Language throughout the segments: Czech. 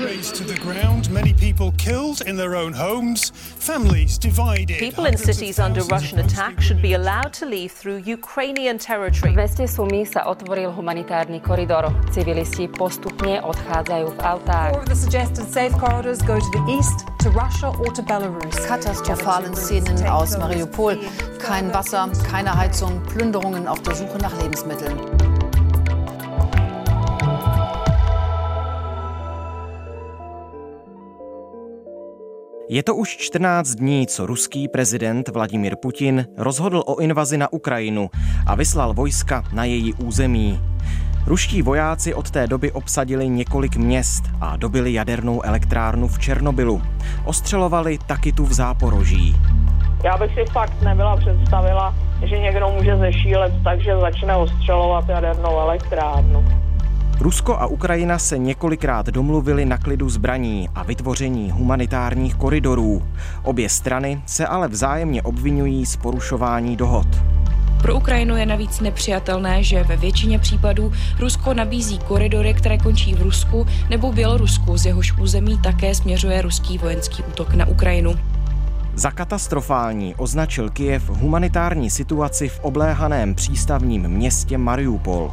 Razed to the ground, many people killed in their own homes, families divided. People in cities under Russian attack should be allowed to leave through Ukrainian territory. V meste Sumy sa otvoril humanitárny koridor. Civilisti postupne odchádzajú v autách. Four of the suggested safe corridors go to the east, to Russia or to Belarus. Katastrophalen Szenen aus Mariupol. Kein Wasser, keine Heizung, Plünderungen auf der Suche nach Lebensmitteln. Je to už 14 dní, co ruský prezident Vladimir Putin rozhodl o invazi na Ukrajinu a vyslal vojska na její území. Ruští vojáci od té doby obsadili několik měst a dobili jadernou elektrárnu v Černobylu. Ostřelovali taky tu v Záporoží. Já bych si fakt nebyla představila, že někdo může zešílet tak, že začne ostřelovat jadernou elektrárnu. Rusko a Ukrajina se několikrát domluvili na klidu zbraní a vytvoření humanitárních koridorů. Obě strany se ale vzájemně obvinují z porušování dohod. Pro Ukrajinu je navíc nepřijatelné, že ve většině případů Rusko nabízí koridory, které končí v Rusku nebo Bělorusku, z jehož území také směřuje ruský vojenský útok na Ukrajinu. Za katastrofální označil Kijev humanitární situaci v obléhaném přístavním městě Mariupol.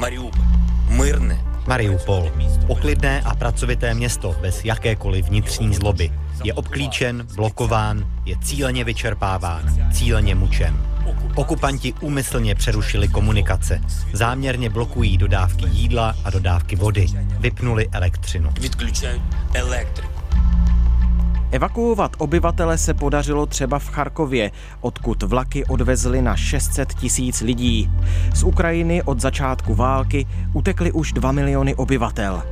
Mariupol mírné. Mariupol. Poklidné a pracovité město bez jakékoliv vnitřní zloby. Je obklíčen, blokován, je cíleně vyčerpáván, cíleně mučen. Okupanti úmyslně přerušili komunikace. Záměrně blokují dodávky jídla a dodávky vody. Vypnuli elektřinu. Vyklíčají elektriku. Evakuovat obyvatele se podařilo třeba v Charkově, odkud vlaky odvezly na 600 tisíc lidí. Z Ukrajiny od začátku války utekly už 2 miliony obyvatel.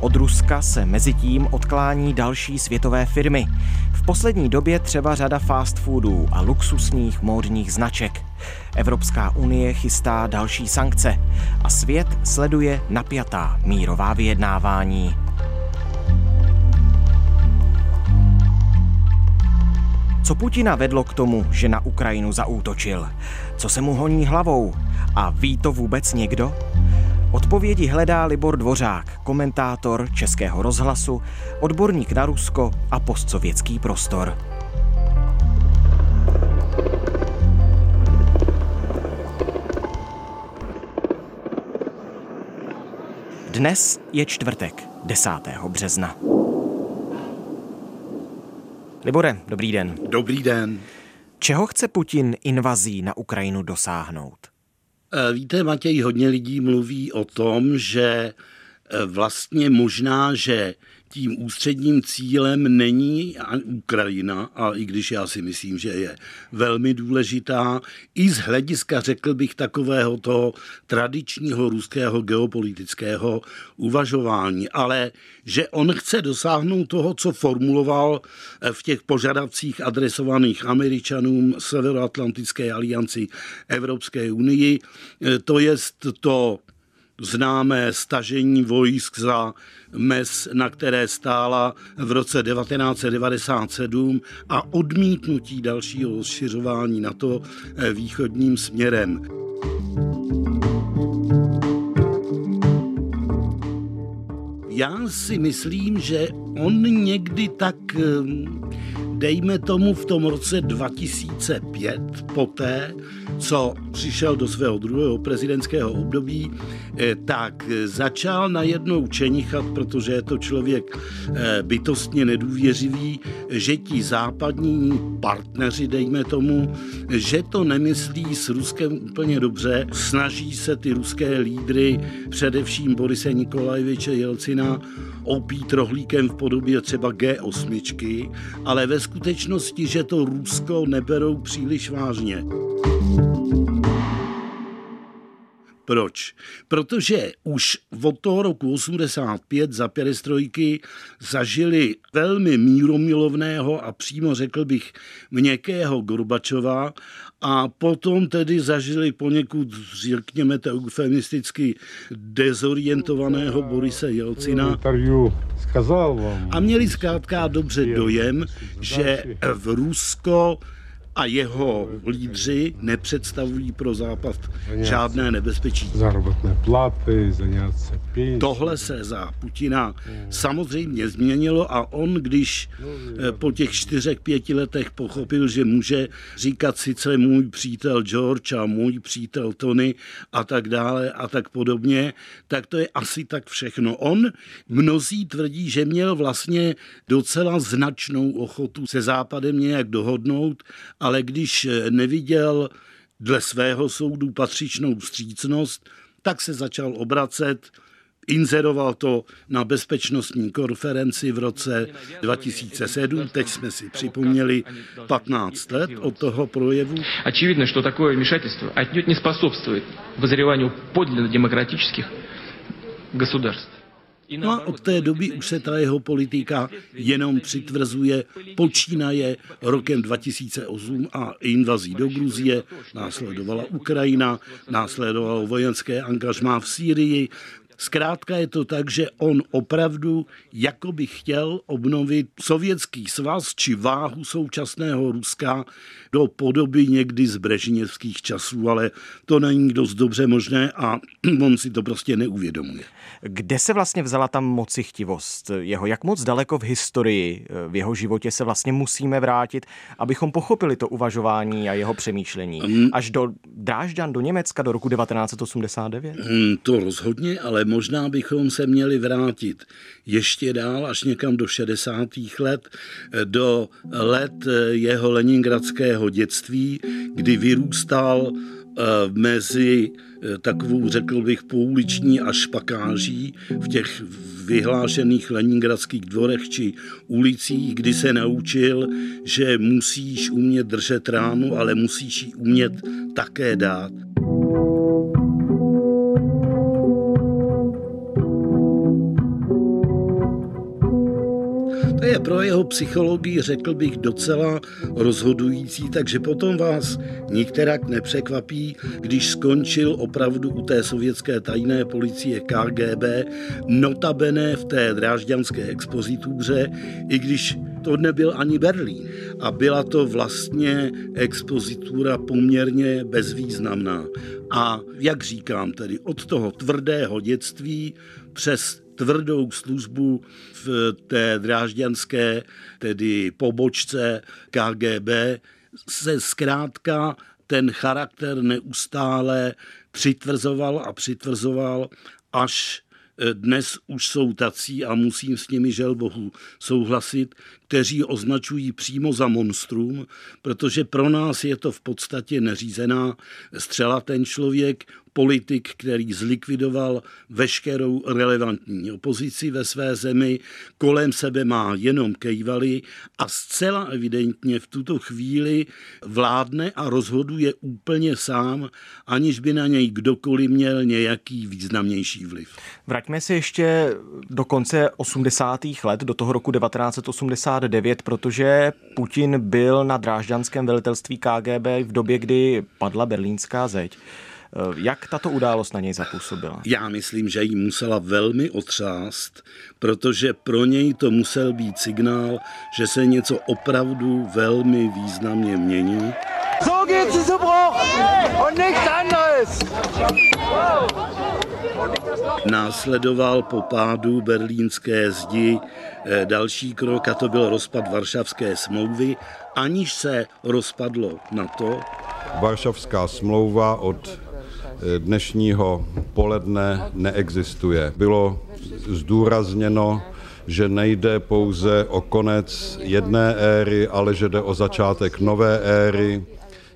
Od Ruska se mezi tím odklání další světové firmy. V poslední době třeba řada fast foodů a luxusních módních značek. Evropská unie chystá další sankce a svět sleduje napjatá mírová vyjednávání. Co Putina vedlo k tomu, že na Ukrajinu zaútočil? Co se mu honí hlavou? A ví to vůbec někdo? Odpovědi hledá Libor Dvořák, komentátor Českého rozhlasu, odborník na Rusko a postsovětský prostor. Dnes je čtvrtek, 10. března. Libore, dobrý den. Dobrý den. Čeho chce Putin invazí na Ukrajinu dosáhnout? Eh, víte, Matěj, hodně lidí mluví o tom, že eh, vlastně možná, že tím ústředním cílem není Ukrajina, a i když já si myslím, že je velmi důležitá, i z hlediska, řekl bych, takového toho tradičního ruského geopolitického uvažování, ale že on chce dosáhnout toho, co formuloval v těch požadavcích adresovaných Američanům, Severoatlantické alianci Evropské unii, to je to známé stažení vojsk za mez, na které stála v roce 1997 a odmítnutí dalšího rozšiřování NATO eh, východním směrem. Já si myslím, že on někdy tak eh, dejme tomu v tom roce 2005, poté, co přišel do svého druhého prezidentského období, tak začal najednou čenichat, protože je to člověk eh, bytostně nedůvěřivý, že ti západní partneři, dejme tomu, že to nemyslí s Ruskem úplně dobře, snaží se ty ruské lídry, především Borise Nikolajeviče Jelcina, opít rohlíkem v podobě třeba G8, ale ve skutečnosti, že to Rusko neberou příliš vážně. Proč? Protože už od toho roku 85 za perestrojky zažili velmi míromilovného a přímo řekl bych měkkého Gorbačova a potom tedy zažili poněkud, řekněme to eufemisticky, dezorientovaného Borise Jelcina. A měli zkrátka dobře dojem, že v Rusko a jeho lídři nepředstavují pro Západ žádné nebezpečí. Zárobotné platy, za nějaké. Tohle se za Putina hmm. samozřejmě změnilo a on, když no, eh, po těch čtyřech, pěti letech pochopil, že může říkat sice můj přítel George a můj přítel Tony a tak dále a tak podobně, tak to je asi tak všechno. On, mnozí tvrdí, že měl vlastně docela značnou ochotu se Západem nějak dohodnout a ale když eh, neviděl dle svého soudu patřičnou střícnost, tak se začal obracet Inzeroval to na bezpečnostní konferenci v roce 2007. Teď jsme si připomněli 15 let od toho projevu. Очевидно, что такое вмешательство отнюдь не способствует вызреванию подлинно демократических государств. No a od té doby už se ta jeho politika jenom přitvrzuje, počínaje rokem 2008 a invazí do Gruzie, následovala Ukrajina, následovalo vojenské angažmá v Sýrii, Zkrátka je to tak, že on opravdu jako by chtěl obnovit sovětský svaz či váhu současného Ruska do podoby někdy z brežněvských časů, ale to není dost dobře možné a on si to prostě neuvědomuje. Kde se vlastně vzala tam mocichtivost jeho? Jak moc daleko v historii, v jeho životě se vlastně musíme vrátit, abychom pochopili to uvažování a jeho přemýšlení? Mm. Až do Drážďan, do Německa, do roku 1989? Mm, to rozhodně, ale možná bychom se měli vrátit ještě dál, až někam do 60. let, do let jeho leningradského dětství, kdy vyrůstal eh, mezi eh, takovou, řekl bych, pouliční a špakáží v těch vyhlášených leningradských dvorech či ulicích, kdy se naučil, že musíš umět držet ránu, ale musíš ji umět také dát. Pro jeho psychologii, řekl bych, docela rozhodující, takže potom vás nikterak nepřekvapí, když skončil opravdu u té sovětské tajné policie KGB, notabene v té drážďanské expozituře, i když to nebyl ani Berlín. A byla to vlastně expozitura poměrně bezvýznamná. A jak říkám, tedy od toho tvrdého dětství přes tvrdou službu v té drážďanské, tedy pobočce KGB, se zkrátka ten charakter neustále přitvrzoval a přitvrzoval, až dnes už jsou tací a musím s nimi žel bohu souhlasit, kteří označují přímo za monstrum, protože pro nás je to v podstatě neřízená střela ten člověk, politik, který zlikvidoval veškerou relevantní opozici ve své zemi, kolem sebe má jenom kejvaly a zcela evidentně v tuto chvíli vládne a rozhoduje úplně sám, aniž by na něj kdokoliv měl nějaký významnější vliv. Vraťme se ještě do konce 80. let, do toho roku 1989, protože Putin byl na drážďanském velitelství KGB v době, kdy padla berlínská zeď. Eh, jak tato událost na něj zapůsobila? Já myslím, že jí musela velmi otřást, protože pro něj to musel být signál, že se něco opravdu velmi významně mění. So geht es und nichts anderes. Následoval po pádu berlínské zdi eh, další krok a to byl rozpad Varšavské smlouvy, aniž se rozpadlo na to. Varšavská smlouva od dnešního poledne neexistuje. Bylo zdůrazněno, že nejde pouze o konec jedné éry, ale že jde o začátek nové éry.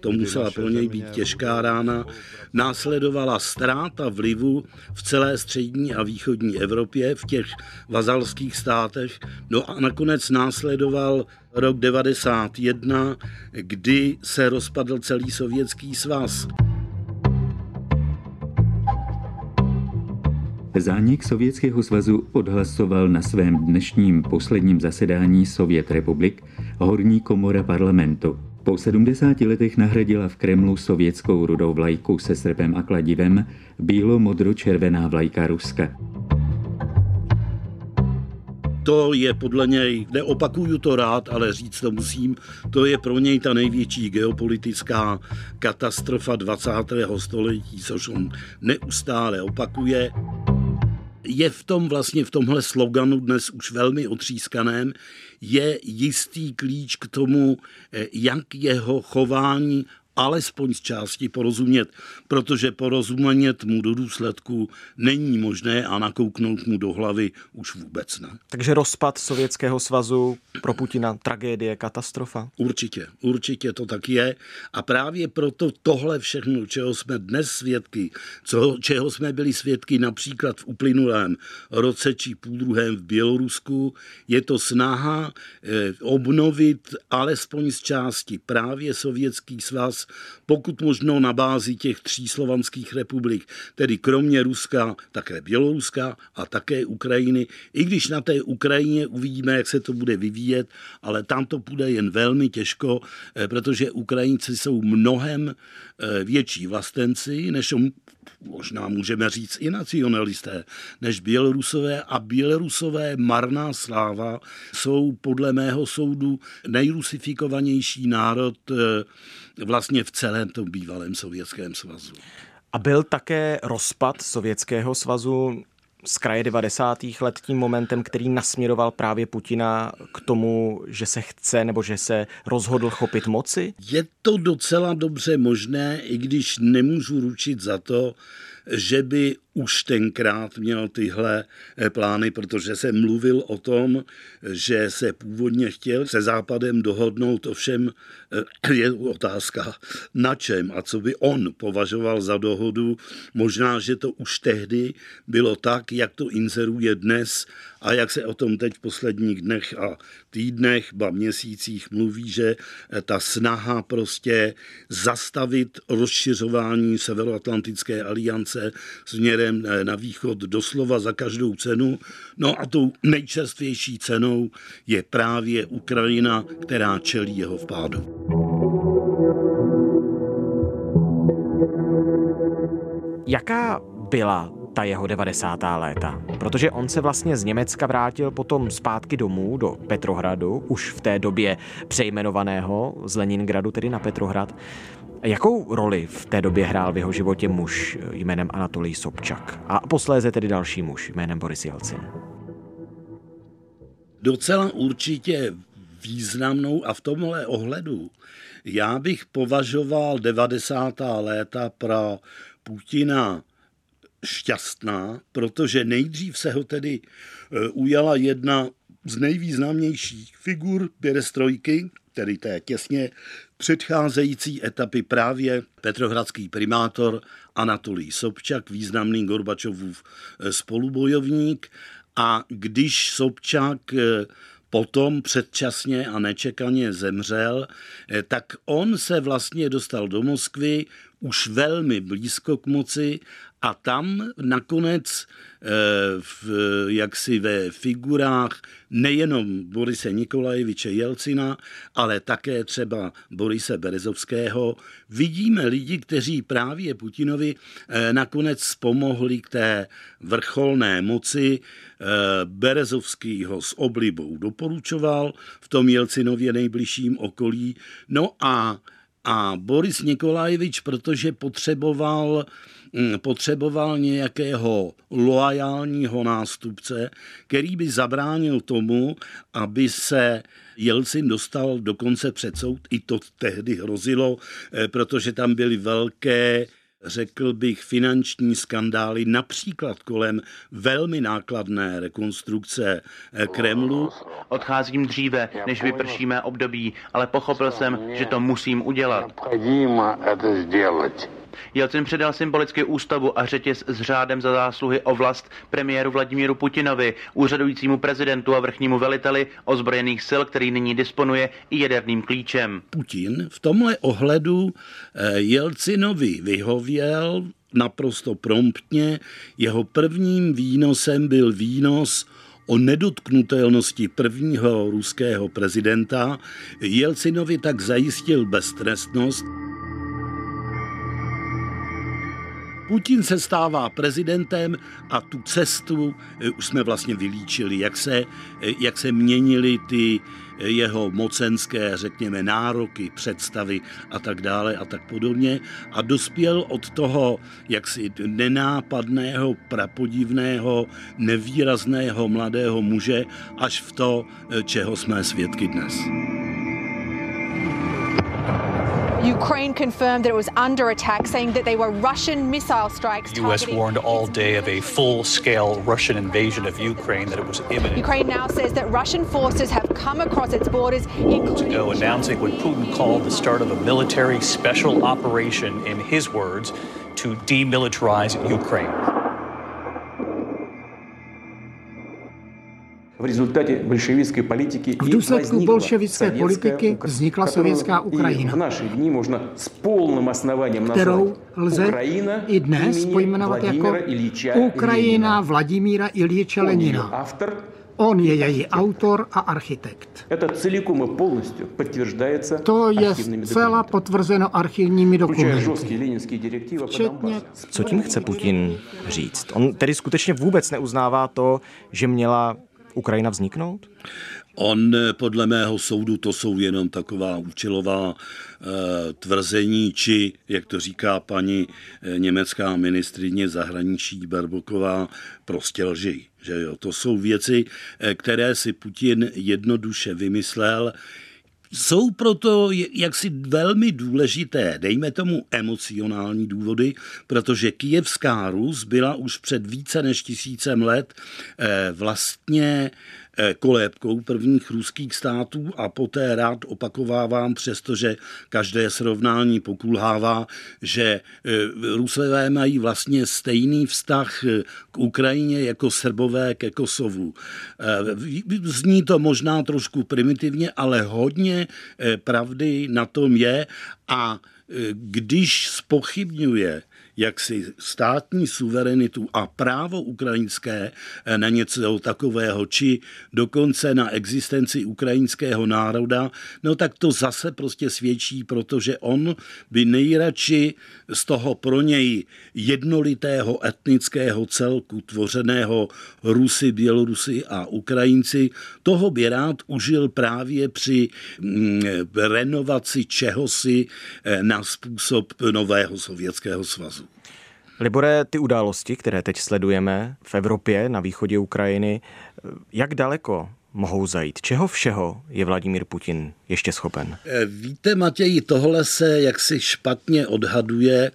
To musela pro něj být těžká rána. Následovala ztráta vlivu v celé střední a východní Evropě, v těch vazalských státech. No a nakonec následoval rok 91, kdy se rozpadl celý sovětský svaz. Zánik Sovětského svazu odhlasoval na svém dnešním posledním zasedání Sovět republik horní komora parlamentu. Po 70 letech nahradila v Kremlu sovětskou rudou vlajku se srpem a kladivem bílo-modro-červená vlajka Ruska. to je podle něj, neopakuju to rád, ale říct to musím, to je pro něj ta největší geopolitická katastrofa 20. století, což on neustále opakuje je v tom vlastně v tomhle sloganu dnes už velmi otřískaném, je jistý klíč k tomu, eh, jak jeho chování alespoň z části porozumět, protože porozumět mu do důsledku není možné a nakouknout mu do hlavy už vůbec ne. Takže rozpad Sovětského svazu pro Putina tragédie, katastrofa? Určitě, určitě to tak je a právě proto tohle všechno, čeho jsme dnes svědky, co, čeho jsme byli svědky například v uplynulém roce či půl druhém v Bělorusku, je to snaha eh, obnovit alespoň z části právě Sovětský svaz pokud možno na bázi těch tří slovanských republik, tedy kromě Ruska, také Běloruska a také Ukrajiny. I když na té Ukrajině uvidíme, jak se to bude vyvíjet, ale tam to půjde jen velmi těžko, eh, protože Ukrajinci jsou mnohem větší vlastenci, než možná můžeme říct i nacionalisté, než Bělorusové a Bělorusové marná sláva jsou podle mého soudu nejrusifikovanější národ eh, vlastně v celém tom bývalém Sovětském svazu. A byl také rozpad Sovětského svazu z kraje 90. let tím momentem, který nasměroval právě Putina k tomu, že se chce nebo že se rozhodl chopit moci? Je to docela dobře možné, i když nemůžu ručit za to, že by už tenkrát měl tyhle eh, plány, protože se mluvil o tom, že se původně chtěl se Západem dohodnout, ovšem eh, je otázka na čem a co by on považoval za dohodu. Možná, že to už tehdy bylo tak, jak to inzeruje dnes a jak se o tom teď v posledních dnech a týdnech, ba měsících mluví, že eh, ta snaha prostě zastavit rozšiřování Severoatlantické aliance směrem směrem na východ doslova za každou cenu. No a tou nejčerstvější cenou je právě Ukrajina, která čelí jeho vpádu. Jaká byla ta jeho 90. léta. Protože on se vlastně z Německa vrátil potom zpátky domů do Petrohradu, už v té době přejmenovaného z Leningradu, tedy na Petrohrad. Jakou roli v té době hrál v jeho životě muž jménem Anatolij Sobčak a posléze tedy další muž jménem Boris Jelcin? Docela určitě významnou a v tomhle ohledu já bych považoval 90. léta pro Putina šťastná, protože nejdřív se ho tedy e, ujala jedna z nejvýznamnějších figur perestrojky, tedy té těsně předcházející etapy právě petrohradský primátor Anatolij Sobčak, významný Gorbačovův eh, spolubojovník. A když Sobčak eh, potom předčasně a nečekaně zemřel, eh, tak on se vlastně dostal do Moskvy už velmi blízko k moci a tam nakonec eh, v, jaksi ve figurách nejenom Borise Nikolajeviče Jelcina, ale také třeba Borise Berezovského vidíme lidi, kteří právě Putinovi eh, nakonec pomohli k té vrcholné moci. Eh, Berezovský ho s oblibou doporučoval v tom Jelcinově nejbližším okolí. No a a Boris Nikolajevič, protože potřeboval Mm, potřeboval nějakého loajálního nástupce, který by zabránil tomu, aby se Jelcin dostal dokonce před soud. I to tehdy hrozilo, eh, protože tam byly velké řekl bych, finanční skandály, například kolem velmi nákladné rekonstrukce eh, Kremlu. Odcházím dříve, než vypršíme období, ale pochopil jsem, že to musím udělat. Jelcin předal symbolicky ústavu a řetěz s řádem za zásluhy o vlast premiéru Vladimíru Putinovi, úřadujícímu prezidentu a vrchnímu veliteli ozbrojených sil, který nyní disponuje i jaderným klíčem. Putin v tomhle ohledu eh, Jelcinovi vyhověl naprosto promptně. Jeho prvním výnosem byl výnos o nedotknutelnosti prvního ruského prezidenta. Jelcinovi tak zajistil beztrestnost. Putin se stává prezidentem a tu cestu eh, už jsme vlastně vylíčili, jak se, eh, jak se měnily ty eh, jeho mocenské, řekněme, nároky, představy a tak dále a tak podobně a dospěl od toho jaksi nenápadného, prapodivného, nevýrazného mladého muže až v to, čeho jsme svědky dnes. Ukraine confirmed that it was under attack, saying that they were Russian missile strikes. The U.S. warned all day of a full scale Russian invasion of Ukraine, that it was imminent. Ukraine now says that Russian forces have come across its borders, including. Ago, announcing what Putin called the start of a military special operation, in his words, to demilitarize Ukraine. V důsledku bolševické politiky vznikla sovětská Ukrajina, kterou lze i dnes pojmenovat jako Ukrajina Vladimíra Iljiče Lenina. On je její autor a architekt. To je zcela potvrzeno archivními dokumenty. Včetně... Co tím chce Putin říct? On tedy skutečně vůbec neuznává to, že měla Ukrajina vzniknout? On podle mého soudu to jsou jenom taková účelová e, tvrzení, či, jak to říká paní e, německá ministrině zahraničí Barboková, prostě lži. Že jo? To jsou věci, které si Putin jednoduše vymyslel, jsou proto jaksi velmi důležité, dejme tomu emocionální důvody, protože Kijevská Rus byla už před více než tisícem let vlastně Eh, kolébkou prvních ruských států a poté rád opakovávám, přestože každé srovnání pokulhává, že eh, Rusové mají vlastně stejný vztah eh, k Ukrajině jako Srbové ke Kosovu. Zní to možná trošku primitivně, ale hodně pravdy na tom je a když spochybňuje jaksi státní suverenitu a právo ukrajinské eh, na něco takového, či dokonce na existenci ukrajinského národa, no tak to zase prostě svědčí, protože on by nejradši z toho pro něj jednolitého etnického celku tvořeného Rusy, Bělorusy a Ukrajinci, toho by rád užil právě při mm, renovaci čehosi eh, na způsob nového sovětského svazu. Libore, ty události, které teď sledujeme v Evropě, na východě Ukrajiny, jak daleko mohou zajít? Čeho všeho je Vladimír Putin ještě schopen? Eh, víte, Matěji, tohle se jaksi špatně odhaduje.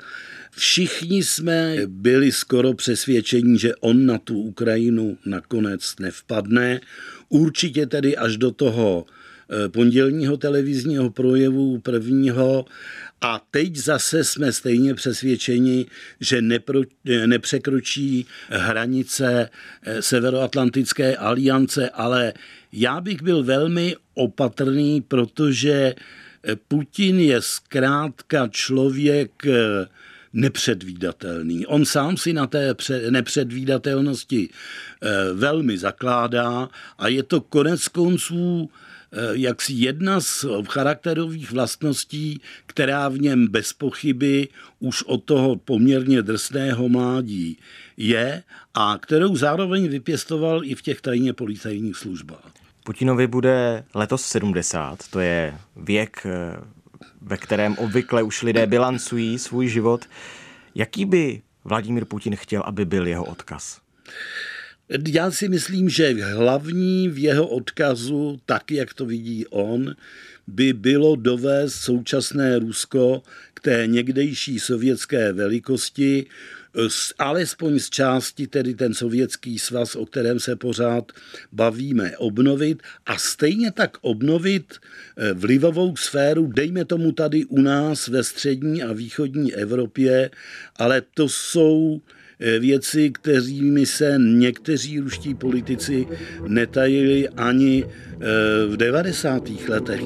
Všichni jsme byli skoro přesvědčení, že on na tu Ukrajinu nakonec nevpadne. Určitě tedy až do toho pondělního televizního projevu prvního a teď zase jsme stejně přesvědčeni, že nepro, nepřekročí hranice eh, Severoatlantické aliance, ale já bych byl velmi opatrný, protože eh, Putin je zkrátka člověk eh, nepředvídatelný. On sám si na té nepředvídatelnosti velmi zakládá a je to konec konců Eh, jaksi jedna z charakterových vlastností, která v něm bez pochyby už od toho poměrně drsného mládí je a kterou zároveň vypěstoval i v těch tajně policajních službách. Putinovi bude letos 70, to je věk, eh, ve kterém obvykle už lidé bilancují svůj život. Jaký by Vladimír Putin chtěl, aby byl jeho odkaz? Já si myslím, že hlavní v jeho odkazu, tak jak to vidí on, by bylo dovést současné Rusko k té někdejší sovětské velikosti, alespoň z části tedy ten sovětský svaz, o kterém se pořád bavíme, obnovit a stejně tak obnovit eh, vlivovou sféru, dejme tomu tady u nás ve střední a východní Evropě, ale to jsou věci, kterými se někteří ruští politici netajili ani eh, v 90. letech.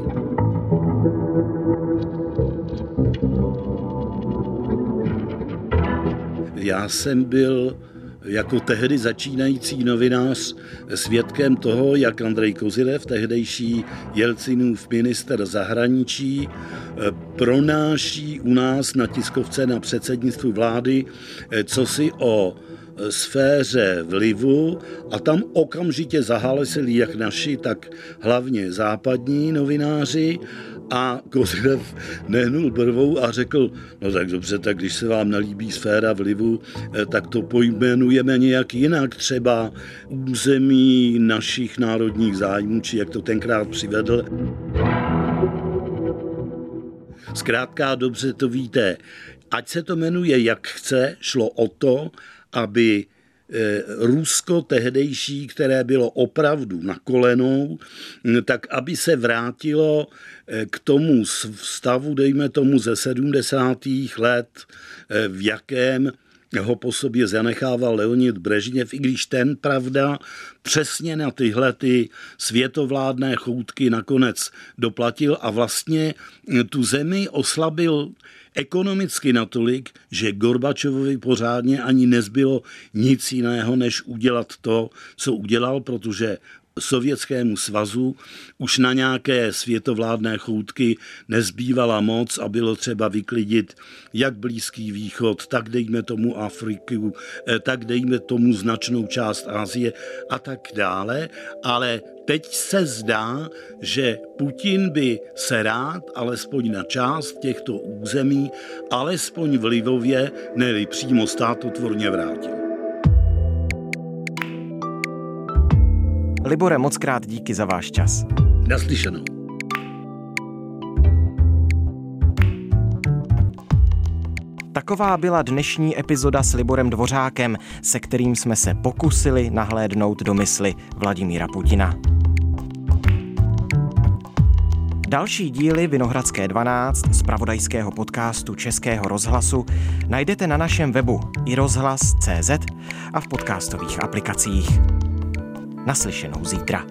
Já jsem byl jako tehdy začínající novinář svědkem toho, jak Andrej Kozirev, tehdejší Jelcinův minister zahraničí, pronáší u nás na tiskovce na předsednictvu vlády, co si o sféře vlivu a tam okamžitě zahálesili jak naši, tak hlavně západní novináři a Kozirev nehnul brvou a řekl, no tak dobře, tak když se vám nelíbí sféra vlivu, eh, tak to pojmenujeme nějak jinak, třeba území našich národních zájmů, či jak to tenkrát přivedl. Zkrátka dobře to víte, ať se to jmenuje jak chce, šlo o to, aby Rusko tehdejší, které bylo opravdu na kolenou, tak aby se vrátilo eh, k tomu stavu, dejme tomu ze 70. let, eh, v jakém ho po sobě zanechával Leonid Brežněv, i když ten, pravda, přesně na tyhle ty světovládné choutky nakonec doplatil a vlastně tu zemi oslabil ekonomicky natolik, že Gorbačovovi pořádně ani nezbylo nic jiného, než udělat to, co udělal, protože Sovětskému svazu už na nějaké světovládné choutky nezbývala moc a bylo třeba vyklidit jak Blízký východ, tak dejme tomu Afriku, eh, tak dejme tomu značnou část Asie a tak dále. Ale teď se zdá, že Putin by se rád alespoň na část těchto území, alespoň vlivově, ne přímo státotvorně vrátil. Libore, moc krát díky za váš čas. Naslyšenou. Taková byla dnešní epizoda s Liborem Dvořákem, se kterým jsme se pokusili nahlédnout do mysli Vladimíra Putina. Další díly Vinohradské 12 z pravodajského podcastu Českého rozhlasu najdete na našem webu i rozhlas.cz a v podcastových aplikacích. Naslyšenou zítra.